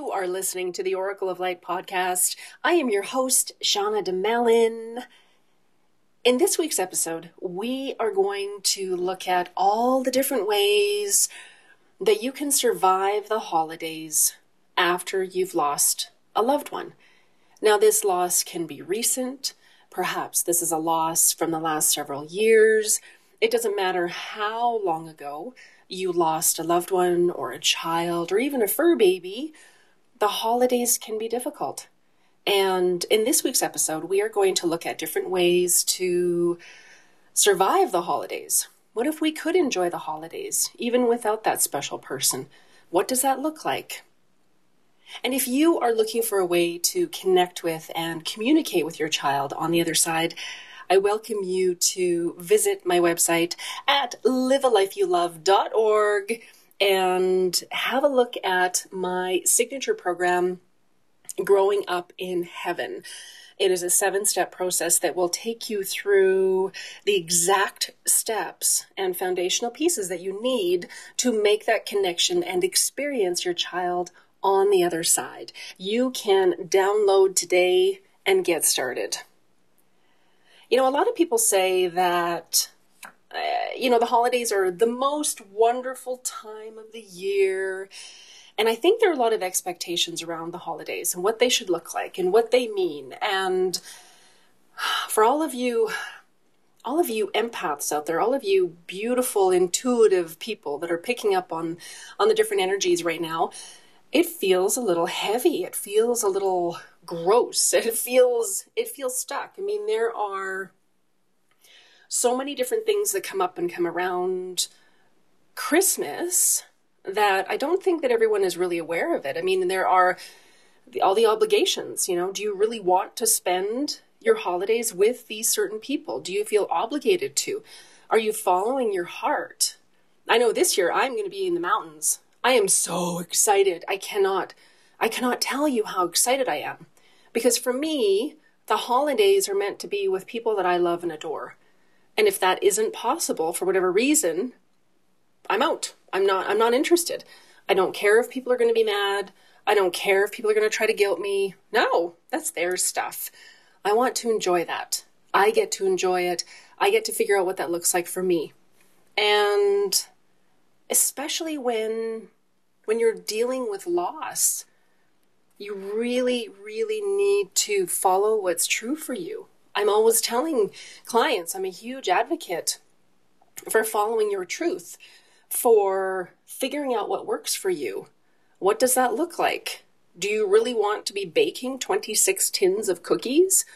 listening to the Oracle of Light podcast. I am your host, Shauna Domalain. In this week's episode, we are going to look at all the different ways that you can survive the holidays after you've lost a loved one. Now, this loss can be recent. Perhaps this is a loss from the last several years. It doesn't matter how long ago you lost a loved one or a child or even a fur baby, the holidays can be difficult. And in this week's episode, we are going to look at different ways to survive the holidays. What if we could enjoy the holidays even without that special person? What does that look like? And if you are looking for a way to connect with and communicate with your child on the other side, I welcome you to visit my website at livealifeyoulove.org and have a look at my signature program, Growing Up in Heaven. It is a seven step process that will take you through the exact steps and foundational pieces that you need to make that connection and experience your child on the other side. You can download today and get started. You know, a lot of people say that, uh, you know, the holidays are the most wonderful time of the year. And I think there are a lot of expectations around the holidays and what they should look like and what they mean. And for all of you, all of you empaths out there, all of you beautiful, intuitive people that are picking up on on the different energies right now, it feels a little heavy. It feels a little gross. It feels it feels stuck. I mean, there are so many different things that come up and come around Christmas that I don't think that everyone is really aware of it. I mean, there are the, all the obligations, you know, do you really want to spend your holidays with these certain people? Do you feel obligated to? Are you following your heart? I know this year I'm going to be in the mountains I am so excited. I cannot I cannot tell you how excited I am. Because for me, the holidays are meant to be with people that I love and adore. And if that isn't possible for whatever reason, I'm out. I'm not I'm not interested. I don't care if people are going to be mad. I don't care if people are going to try to guilt me. No, that's their stuff. I want to enjoy that. I get to enjoy it. I get to figure out what that looks like for me. And especially when when you're dealing with loss, you really, really need to follow what's true for you. I'm always telling clients, I'm a huge advocate for following your truth, for figuring out what works for you. What does that look like? Do you really want to be baking 26 tins of cookies?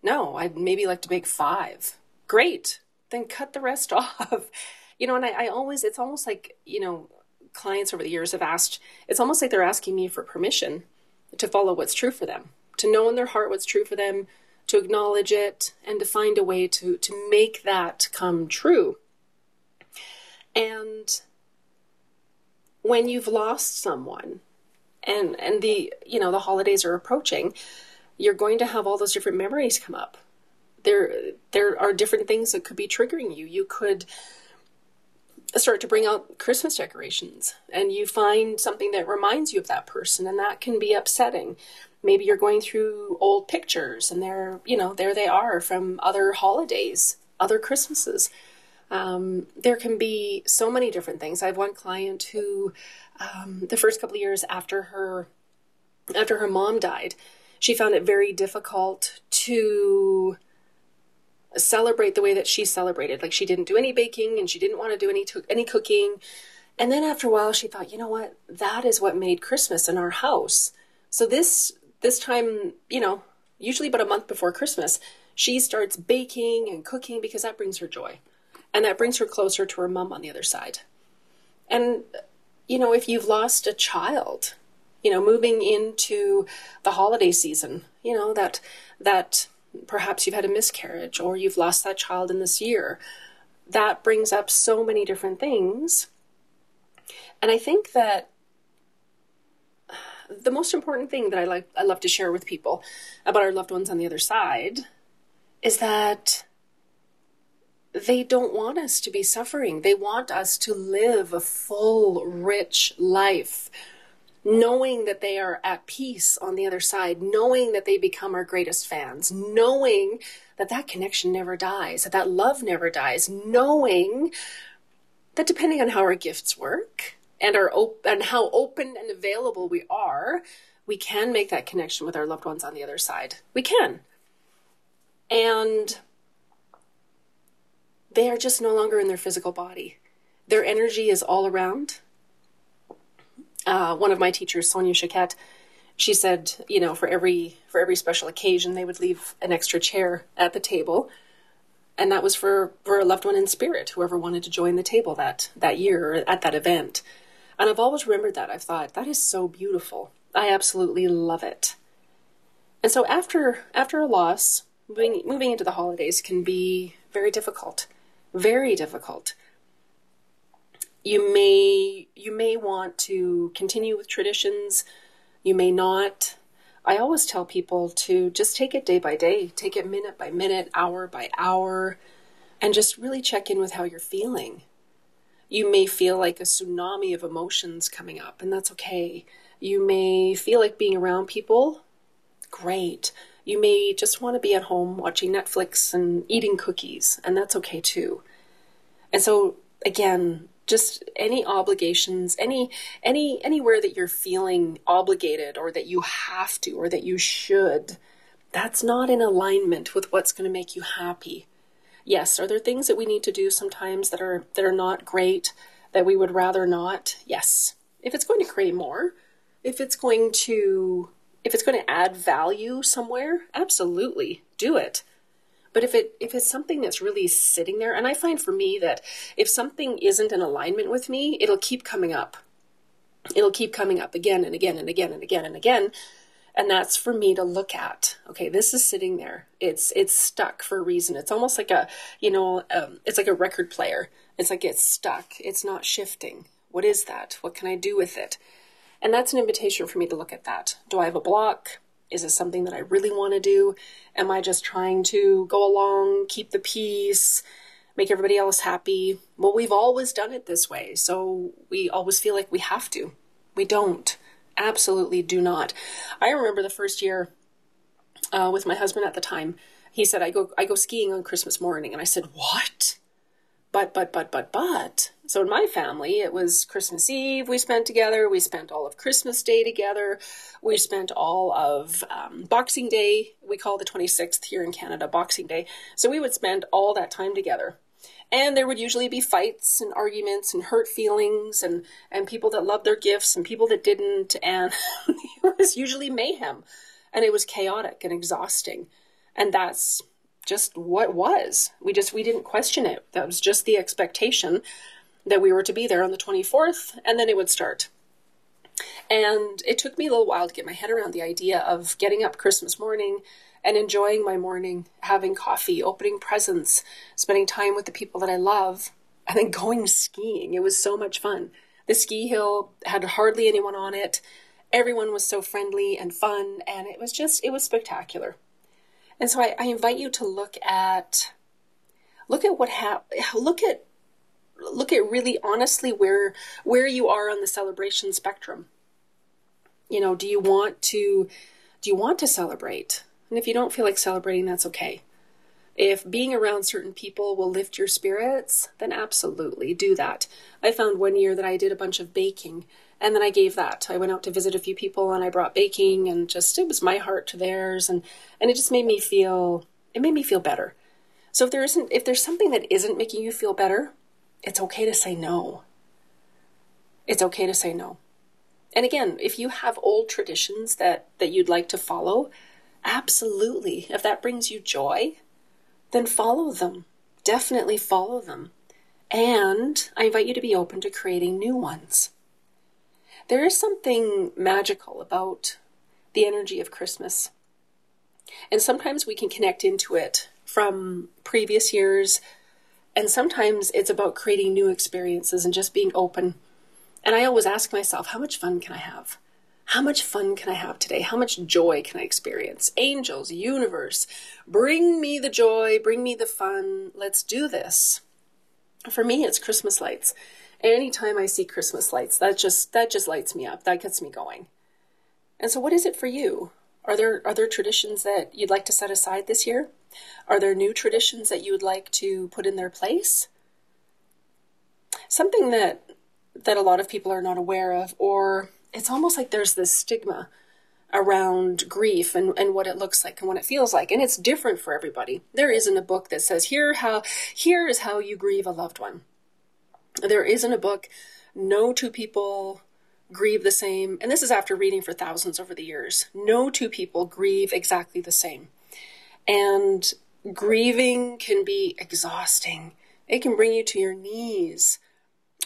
No, I'd maybe like to bake five. Great. Then cut the rest off. You know, and I, I always, it's almost like, you know, clients over the years have asked, it's almost like they're asking me for permission to follow what's true for them, to know in their heart what's true for them, to acknowledge it, and to find a way to, to make that come true. And when you've lost someone and and the you know the holidays are approaching you're going to have all those different memories come up there there are different things that could be triggering you you could start to bring out Christmas decorations and you find something that reminds you of that person and that can be upsetting. Maybe you're going through old pictures and they're, you know, there they are from other holidays, other Christmases. Um, there can be so many different things. I have one client who, um, the first couple of years after her, after her mom died, she found it very difficult to celebrate the way that she celebrated. Like she didn't do any baking and she didn't want to do any to- any cooking. And then after a while she thought, you know what? That is what made Christmas in our house. So this this time, you know, usually about a month before Christmas, she starts baking and cooking because that brings her joy. And that brings her closer to her mom on the other side. And you know, if you've lost a child, you know, moving into the holiday season, you know, that that perhaps you've had a miscarriage or you've lost that child in this year. That brings up so many different things. And I think that the most important thing that I like I love to share with people about our loved ones on the other side is that they don't want us to be suffering. They want us to live a full, rich life knowing that they are at peace on the other side, knowing that they become our greatest fans, knowing that that connection never dies, that that love never dies, knowing that depending on how our gifts work and our op- and how open and available we are, we can make that connection with our loved ones on the other side. We can. And they are just no longer in their physical body. Their energy is all around uh, one of my teachers, Sonia Choquette, she said, you know, for every for every special occasion, they would leave an extra chair at the table, and that was for for a loved one in spirit, whoever wanted to join the table that that year or at that event. And I've always remembered that. I've thought that is so beautiful. I absolutely love it. And so after after a loss, moving moving into the holidays can be very difficult, very difficult you may you may want to continue with traditions. You may not. I always tell people to just take it day by day. Take it minute by minute hour by hour and just really check in with how you're feeling. You may feel like a tsunami of emotions coming up and that's okay. You may feel like being around people? Great. You may just want to be at home watching netflix and eating cookies and that's okay too. And so again just any obligations any any anywhere that you're feeling obligated or that you have to or that you should that's not in alignment with what's going to make you happy. Yes are there things that we need to do sometimes that are that are not great that we would rather not? Yes. If it's going to create more if it's going to if it's going to add value somewhere absolutely do it but if it if it's something that's really sitting there, and I find for me that if something isn't in alignment with me, it'll keep coming up. It'll keep coming up again and again and again and again and again. And that's for me to look at. Okay, this is sitting there. It's it's stuck for a reason. It's almost like a you know um, it's like a record player. It's like it's stuck. It's not shifting. What is that? What can I do with it? And that's an invitation for me to look at that. Do I have a block? Is this something that I really want to do? Am I just trying to go along, keep the peace, make everybody else happy? Well, we've always done it this way, so we always feel like we have to. We don't. Absolutely do not. I remember the first year uh, with my husband at the time. He said, "I go, I go skiing on Christmas morning," and I said, "What?" But, but, but, but, but. So in my family, it was Christmas Eve we spent together. We spent all of Christmas Day together. We spent all of um, Boxing Day. We call the 26th here in Canada Boxing Day. So we would spend all that time together. And there would usually be fights and arguments and hurt feelings and, and people that loved their gifts and people that didn't. And it was usually mayhem. And it was chaotic and exhausting. And that's just what was. We just we didn't question it. That was just the expectation that we were to be there on the 24th and then it would start. And it took me a little while to get my head around the idea of getting up Christmas morning and enjoying my morning, having coffee, opening presents, spending time with the people that I love, and then going skiing. It was so much fun. The ski hill had hardly anyone on it. Everyone was so friendly and fun, and it was just, it was spectacular. And so I, I invite you to look at look at what hap- look at look at really honestly where where you are on the celebration spectrum. You know, do you want to do you want to celebrate? And if you don't feel like celebrating, that's okay. If being around certain people will lift your spirits, then absolutely do that. I found one year that I did a bunch of baking and then I gave that. I went out to visit a few people and I brought baking and just it was my heart to theirs and and it just made me feel it made me feel better. So if there isn't if there's something that isn't making you feel better, it's okay to say no. It's okay to say no. And again, if you have old traditions that that you'd like to follow, absolutely. If that brings you joy, then follow them. Definitely follow them. And I invite you to be open to creating new ones. There is something magical about the energy of Christmas. And sometimes we can connect into it from previous years. And sometimes it's about creating new experiences and just being open. And I always ask myself, how much fun can I have? How much fun can I have today? How much joy can I experience? Angels, universe, bring me the joy, bring me the fun. Let's do this. For me, it's Christmas lights. Anytime I see Christmas lights, that just that just lights me up. That gets me going. And so what is it for you? Are there are there traditions that you'd like to set aside this year? Are there new traditions that you would like to put in their place? Something that that a lot of people are not aware of or it's almost like there's this stigma around grief and, and what it looks like and what it feels like. And it's different for everybody. There isn't a book that says here how here is how you grieve a loved one. There isn't a book. No two people grieve the same. And this is after reading for thousands over the years. No two people grieve exactly the same. And grieving can be exhausting. It can bring you to your knees.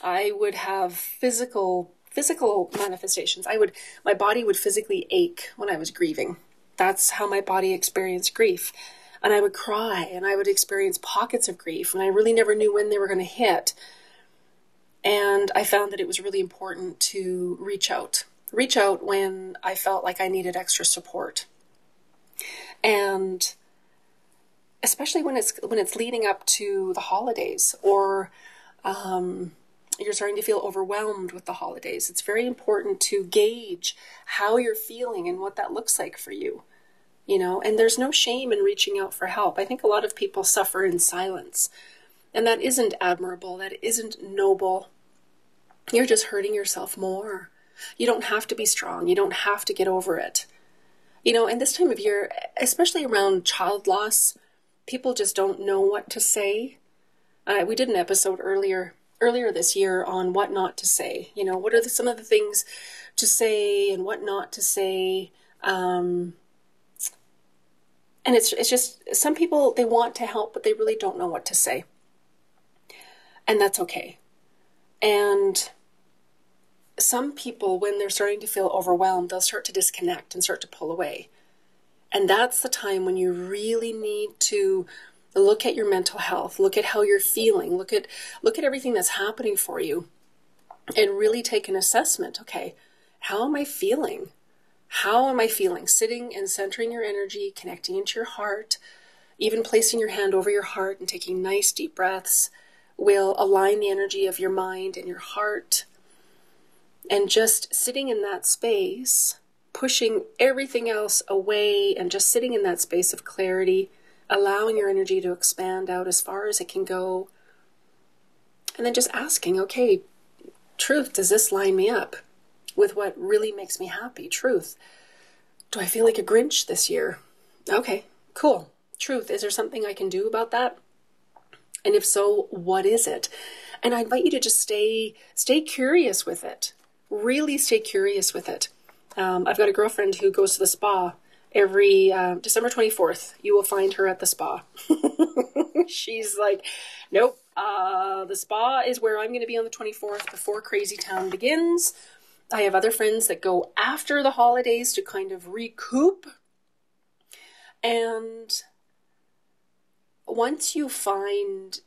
I would have physical physical manifestations. I would my body would physically ache when I was grieving. That's how my body experienced grief. And I would cry and I would experience pockets of grief and I really never knew when they were going to hit. And I found that it was really important to reach out. Reach out when I felt like I needed extra support. And especially when it's when it's leading up to the holidays or um, you're starting to feel overwhelmed with the holidays. It's very important to gauge how you're feeling and what that looks like for you. You know, and there's no shame in reaching out for help. I think a lot of people suffer in silence. And that isn't admirable. That isn't noble you're just hurting yourself more. You don't have to be strong. You don't have to get over it. You know, and this time of year, especially around child loss, people just don't know what to say. Uh, we did an episode earlier earlier this year on what not to say. You know, what are the, some of the things to say and what not to say. Um, and it's it's just some people they want to help, but they really don't know what to say, and that's okay. And some people, when they're starting to feel overwhelmed, they'll start to disconnect and start to pull away. And that's the time when you really need to look at your mental health, look at how you're feeling, look at look at everything that's happening for you and really take an assessment. Okay, how am I feeling? How am I feeling? Sitting and centering your energy, connecting into your heart, even placing your hand over your heart and taking nice deep breaths will align the energy of your mind and your heart and just sitting in that space, pushing everything else away and just sitting in that space of clarity, allowing your energy to expand out as far as it can go. And then just asking, okay, truth, does this line me up with what really makes me happy? Truth. Do I feel like a Grinch this year? Okay, cool. Truth, is there something I can do about that? And if so, what is it? And I invite you to just stay stay curious with it really stay curious with it. Um, I've got a girlfriend who goes to the spa every uh, December 24th. You will find her at the spa. She's like, nope, uh, the spa is where I'm going to be on the 24th before Crazy Town begins. I have other friends that go after the holidays to kind of recoup. And once you find